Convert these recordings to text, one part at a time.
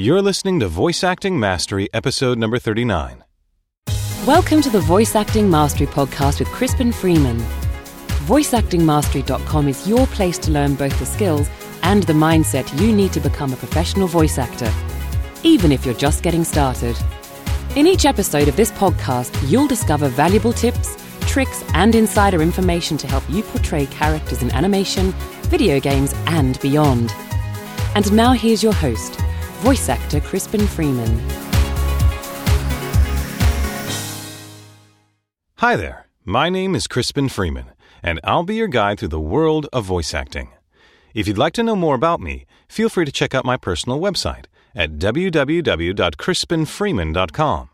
You're listening to Voice Acting Mastery, episode number 39. Welcome to the Voice Acting Mastery podcast with Crispin Freeman. VoiceActingMastery.com is your place to learn both the skills and the mindset you need to become a professional voice actor, even if you're just getting started. In each episode of this podcast, you'll discover valuable tips, tricks, and insider information to help you portray characters in animation, video games, and beyond. And now here's your host, voice actor Crispin Freeman. Hi there, my name is Crispin Freeman, and I'll be your guide through the world of voice acting. If you'd like to know more about me, feel free to check out my personal website at www.crispinfreeman.com.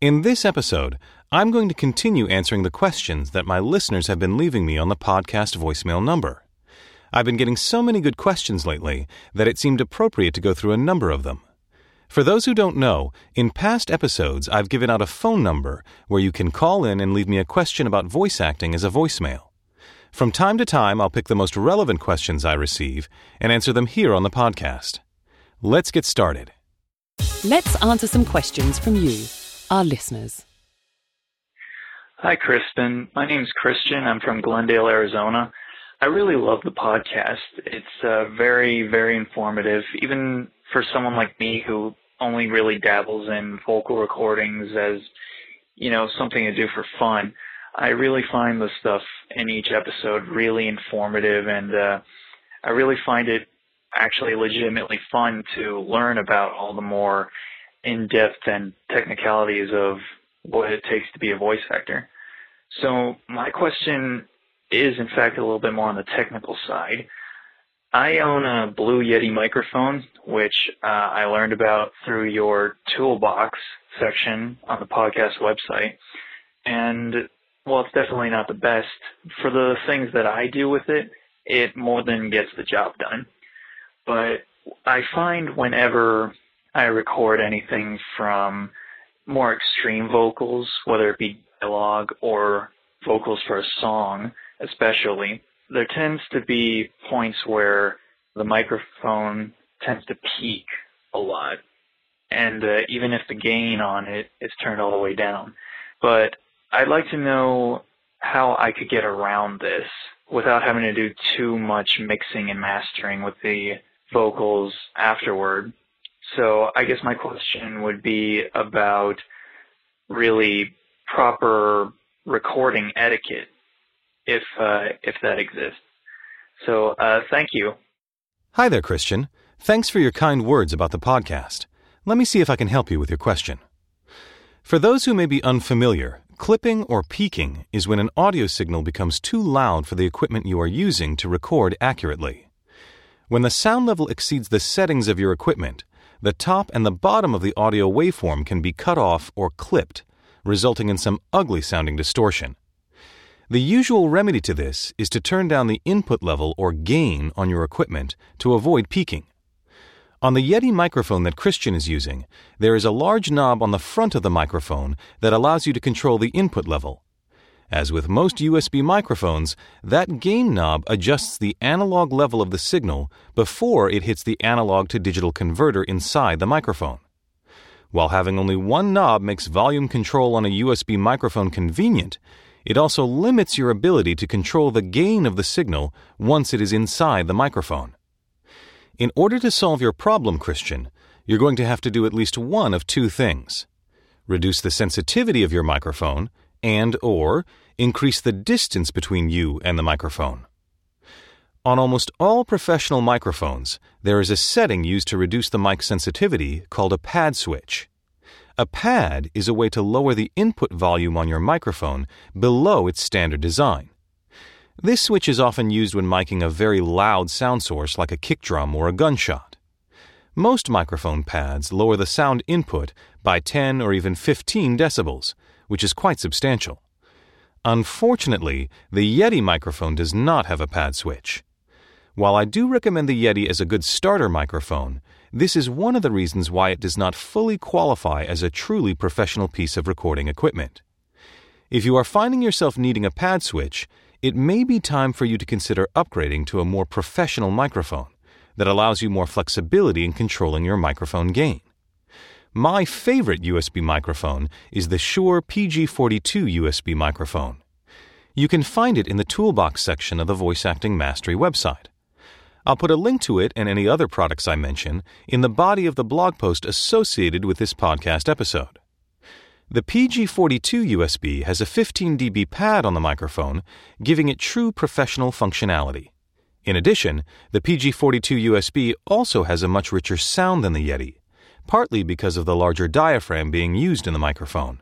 In this episode, I'm going to continue answering the questions that my listeners have been leaving me on the podcast voicemail number. I've been getting so many good questions lately that it seemed appropriate to go through a number of them. For those who don't know, in past episodes I've given out a phone number where you can call in and leave me a question about voice acting as a voicemail. From time to time, I'll pick the most relevant questions I receive and answer them here on the podcast. Let's get started. Let's answer some questions from you, our listeners. Hi, Crispin. My name's Christian. I'm from Glendale, Arizona. I really love the podcast. It's uh, very, very informative, even for someone like me who only really dabbles in vocal recordings as, you know, something to do for fun. I really find the stuff in each episode really informative, and uh, I really find it actually legitimately fun to learn about all the more in-depth and technicalities of what it takes to be a voice actor. So my question is in fact a little bit more on the technical side. I own a Blue Yeti microphone, which uh, I learned about through your toolbox section on the podcast website. And well, it's definitely not the best. For the things that I do with it, it more than gets the job done. But I find whenever I record anything from more extreme vocals, whether it be dialogue or vocals for a song, especially, there tends to be points where the microphone tends to peak a lot. And uh, even if the gain on it is turned all the way down. But I'd like to know how I could get around this without having to do too much mixing and mastering with the vocals afterward. So I guess my question would be about really proper recording etiquette if uh, if that exists. So uh, thank you. Hi there, Christian. Thanks for your kind words about the podcast. Let me see if I can help you with your question. For those who may be unfamiliar, clipping or peaking is when an audio signal becomes too loud for the equipment you are using to record accurately. When the sound level exceeds the settings of your equipment, the top and the bottom of the audio waveform can be cut off or clipped, resulting in some ugly sounding distortion. The usual remedy to this is to turn down the input level or gain on your equipment to avoid peaking. On the Yeti microphone that Christian is using, there is a large knob on the front of the microphone that allows you to control the input level. As with most USB microphones, that gain knob adjusts the analog level of the signal before it hits the analog to digital converter inside the microphone. While having only one knob makes volume control on a USB microphone convenient, it also limits your ability to control the gain of the signal once it is inside the microphone. In order to solve your problem, Christian, you're going to have to do at least one of two things. Reduce the sensitivity of your microphone and or increase the distance between you and the microphone. On almost all professional microphones, there is a setting used to reduce the mic sensitivity called a pad switch. A pad is a way to lower the input volume on your microphone below its standard design. This switch is often used when miking a very loud sound source like a kick drum or a gunshot. Most microphone pads lower the sound input by 10 or even 15 decibels, which is quite substantial. Unfortunately, the Yeti microphone does not have a pad switch. While I do recommend the Yeti as a good starter microphone, this is one of the reasons why it does not fully qualify as a truly professional piece of recording equipment. If you are finding yourself needing a pad switch, it may be time for you to consider upgrading to a more professional microphone, that allows you more flexibility in controlling your microphone gain. My favorite USB microphone is the Shure PG42 USB microphone. You can find it in the toolbox section of the Voice Acting Mastery website. I'll put a link to it and any other products I mention in the body of the blog post associated with this podcast episode. The PG42 USB has a 15 dB pad on the microphone, giving it true professional functionality. In addition, the PG42 USB also has a much richer sound than the Yeti, partly because of the larger diaphragm being used in the microphone.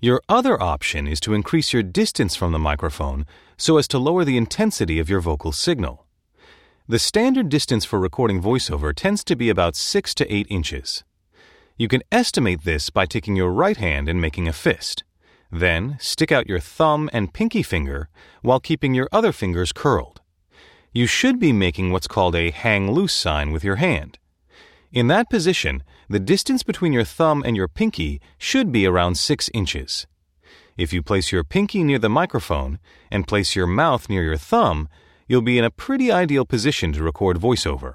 Your other option is to increase your distance from the microphone so as to lower the intensity of your vocal signal. The standard distance for recording voiceover tends to be about 6 to 8 inches. You can estimate this by taking your right hand and making a fist. Then stick out your thumb and pinky finger while keeping your other fingers curled. You should be making what's called a hang loose sign with your hand. In that position, the distance between your thumb and your pinky should be around 6 inches. If you place your pinky near the microphone and place your mouth near your thumb, you'll be in a pretty ideal position to record voiceover.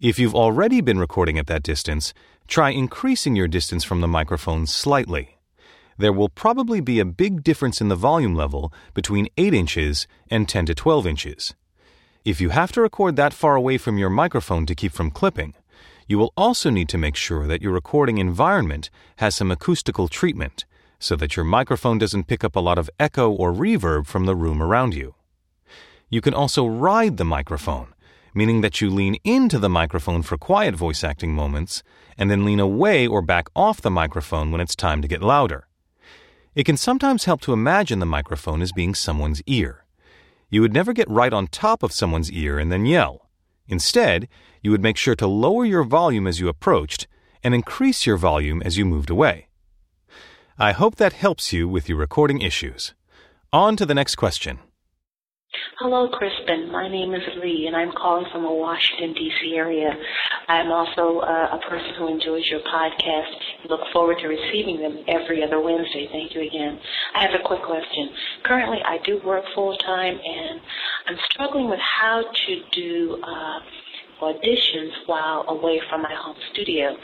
If you've already been recording at that distance, try increasing your distance from the microphone slightly. There will probably be a big difference in the volume level between 8 inches and 10 to 12 inches. If you have to record that far away from your microphone to keep from clipping, you will also need to make sure that your recording environment has some acoustical treatment so that your microphone doesn't pick up a lot of echo or reverb from the room around you. You can also ride the microphone, meaning that you lean into the microphone for quiet voice acting moments and then lean away or back off the microphone when it's time to get louder. It can sometimes help to imagine the microphone as being someone's ear. You would never get right on top of someone's ear and then yell. Instead, you would make sure to lower your volume as you approached and increase your volume as you moved away. I hope that helps you with your recording issues. On to the next question. Hello, Crispin. My name is Lee, and I'm calling from the Washington, D.C. area. I'm also uh, a person who enjoys your podcast look forward to receiving them every other Wednesday. Thank you again. I have a quick question. Currently, I do work full time, and I'm struggling with how to do. Uh, auditions while away from my home studio.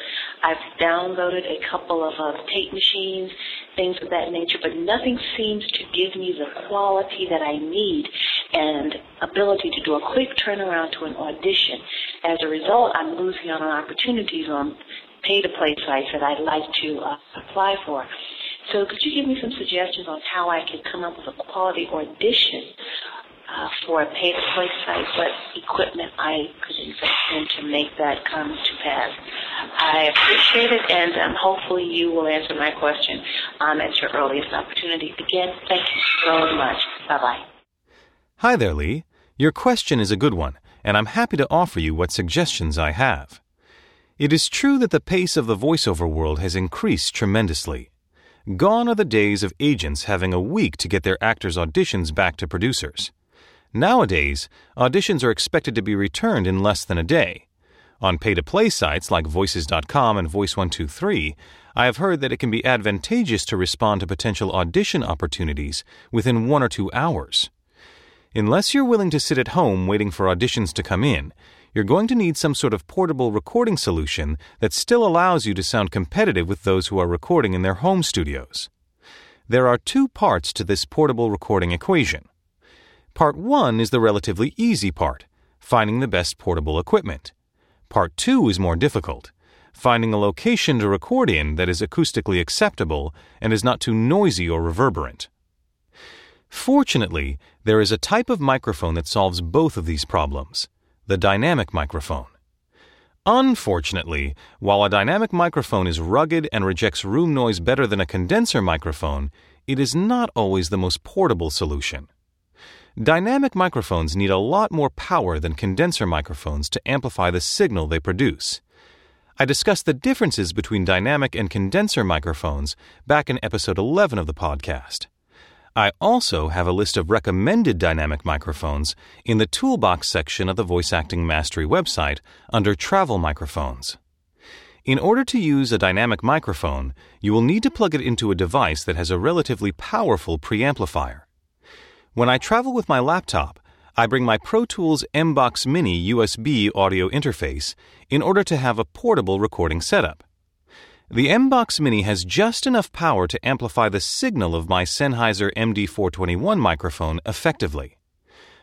I've downloaded a couple of uh, tape machines, things of that nature, but nothing seems to give me the quality that I need and ability to do a quick turnaround to an audition. As a result, I'm losing out on opportunities on pay-to-play sites that I'd like to uh, apply for. So could you give me some suggestions on how I can come up with a quality audition uh, for a pay-to-play site, what equipment I could invest in to make that come to pass. I appreciate it, and um, hopefully you will answer my question um, at your earliest opportunity. Again, thank you so much. Bye-bye. Hi there, Lee. Your question is a good one, and I'm happy to offer you what suggestions I have. It is true that the pace of the voiceover world has increased tremendously. Gone are the days of agents having a week to get their actors' auditions back to producers. Nowadays, auditions are expected to be returned in less than a day. On pay to play sites like Voices.com and Voice123, I have heard that it can be advantageous to respond to potential audition opportunities within one or two hours. Unless you're willing to sit at home waiting for auditions to come in, you're going to need some sort of portable recording solution that still allows you to sound competitive with those who are recording in their home studios. There are two parts to this portable recording equation. Part 1 is the relatively easy part, finding the best portable equipment. Part 2 is more difficult, finding a location to record in that is acoustically acceptable and is not too noisy or reverberant. Fortunately, there is a type of microphone that solves both of these problems the dynamic microphone. Unfortunately, while a dynamic microphone is rugged and rejects room noise better than a condenser microphone, it is not always the most portable solution. Dynamic microphones need a lot more power than condenser microphones to amplify the signal they produce. I discussed the differences between dynamic and condenser microphones back in episode 11 of the podcast. I also have a list of recommended dynamic microphones in the toolbox section of the Voice Acting Mastery website under Travel Microphones. In order to use a dynamic microphone, you will need to plug it into a device that has a relatively powerful preamplifier. When I travel with my laptop, I bring my Pro Tools MBox Mini USB audio interface in order to have a portable recording setup. The MBox Mini has just enough power to amplify the signal of my Sennheiser MD421 microphone effectively.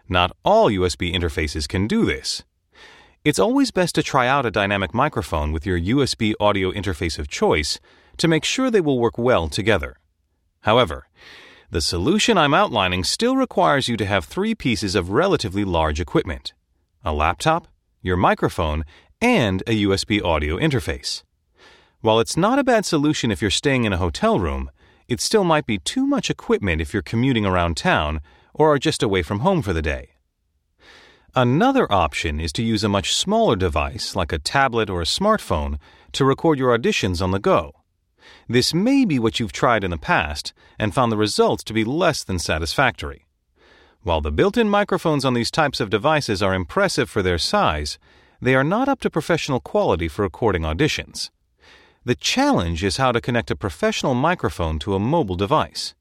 Not all USB interfaces can do this. It's always best to try out a dynamic microphone with your USB audio interface of choice to make sure they will work well together. However, the solution I'm outlining still requires you to have three pieces of relatively large equipment a laptop, your microphone, and a USB audio interface. While it's not a bad solution if you're staying in a hotel room, it still might be too much equipment if you're commuting around town or are just away from home for the day. Another option is to use a much smaller device like a tablet or a smartphone to record your auditions on the go. This may be what you've tried in the past and found the results to be less than satisfactory. While the built in microphones on these types of devices are impressive for their size, they are not up to professional quality for recording auditions. The challenge is how to connect a professional microphone to a mobile device.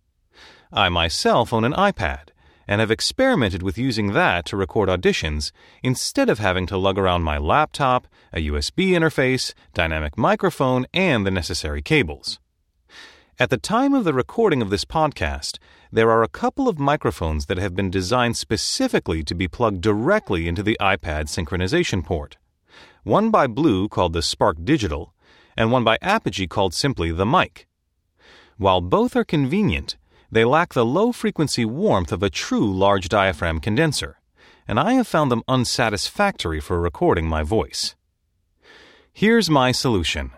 I myself own an iPad and have experimented with using that to record auditions instead of having to lug around my laptop, a USB interface, dynamic microphone, and the necessary cables. At the time of the recording of this podcast, there are a couple of microphones that have been designed specifically to be plugged directly into the iPad synchronization port. One by Blue called the Spark Digital, and one by Apogee called simply the mic. While both are convenient, they lack the low frequency warmth of a true large diaphragm condenser, and I have found them unsatisfactory for recording my voice. Here's my solution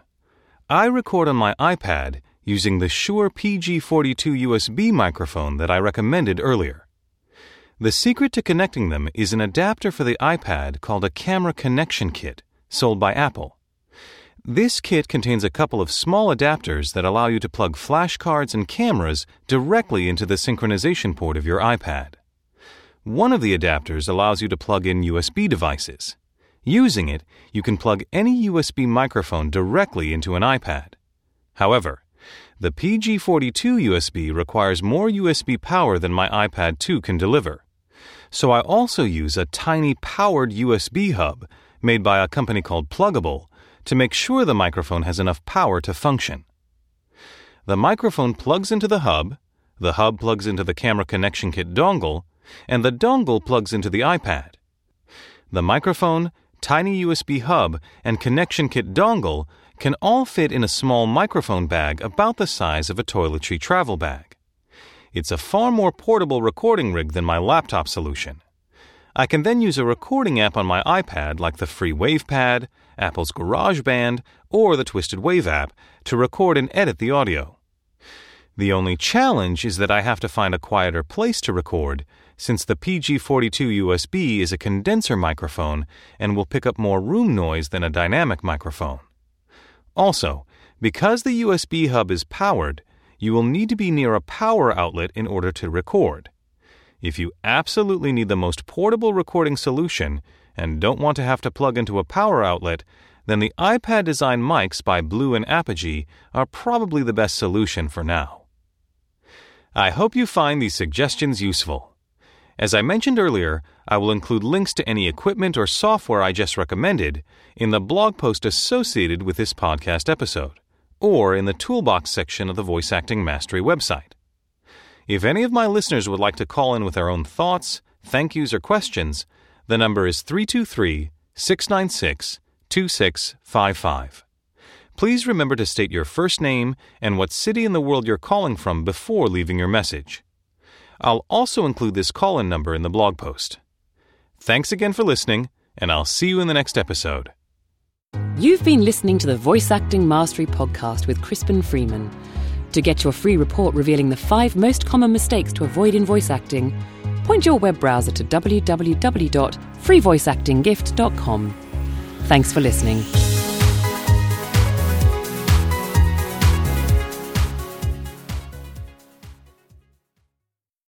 I record on my iPad using the Shure PG42 USB microphone that I recommended earlier. The secret to connecting them is an adapter for the iPad called a Camera Connection Kit, sold by Apple. This kit contains a couple of small adapters that allow you to plug flashcards and cameras directly into the synchronization port of your iPad. One of the adapters allows you to plug in USB devices. Using it, you can plug any USB microphone directly into an iPad. However, the PG42 USB requires more USB power than my iPad 2 can deliver. So I also use a tiny powered USB hub made by a company called Plugable to make sure the microphone has enough power to function. The microphone plugs into the hub, the hub plugs into the camera connection kit dongle, and the dongle plugs into the iPad. The microphone, tiny USB hub, and connection kit dongle can all fit in a small microphone bag about the size of a toiletry travel bag. It's a far more portable recording rig than my laptop solution. I can then use a recording app on my iPad like the free WavePad, Apple's GarageBand, or the Twisted Wave app to record and edit the audio. The only challenge is that I have to find a quieter place to record, since the PG42 USB is a condenser microphone and will pick up more room noise than a dynamic microphone. Also, because the USB hub is powered, you will need to be near a power outlet in order to record. If you absolutely need the most portable recording solution and don't want to have to plug into a power outlet, then the iPad design mics by Blue and Apogee are probably the best solution for now. I hope you find these suggestions useful. As I mentioned earlier, I will include links to any equipment or software I just recommended in the blog post associated with this podcast episode, or in the toolbox section of the Voice Acting Mastery website. If any of my listeners would like to call in with their own thoughts, thank yous, or questions, the number is 323 696 2655. Please remember to state your first name and what city in the world you're calling from before leaving your message. I'll also include this call in number in the blog post. Thanks again for listening, and I'll see you in the next episode. You've been listening to the Voice Acting Mastery podcast with Crispin Freeman. To get your free report revealing the five most common mistakes to avoid in voice acting, point your web browser to www.freevoiceactinggift.com. Thanks for listening.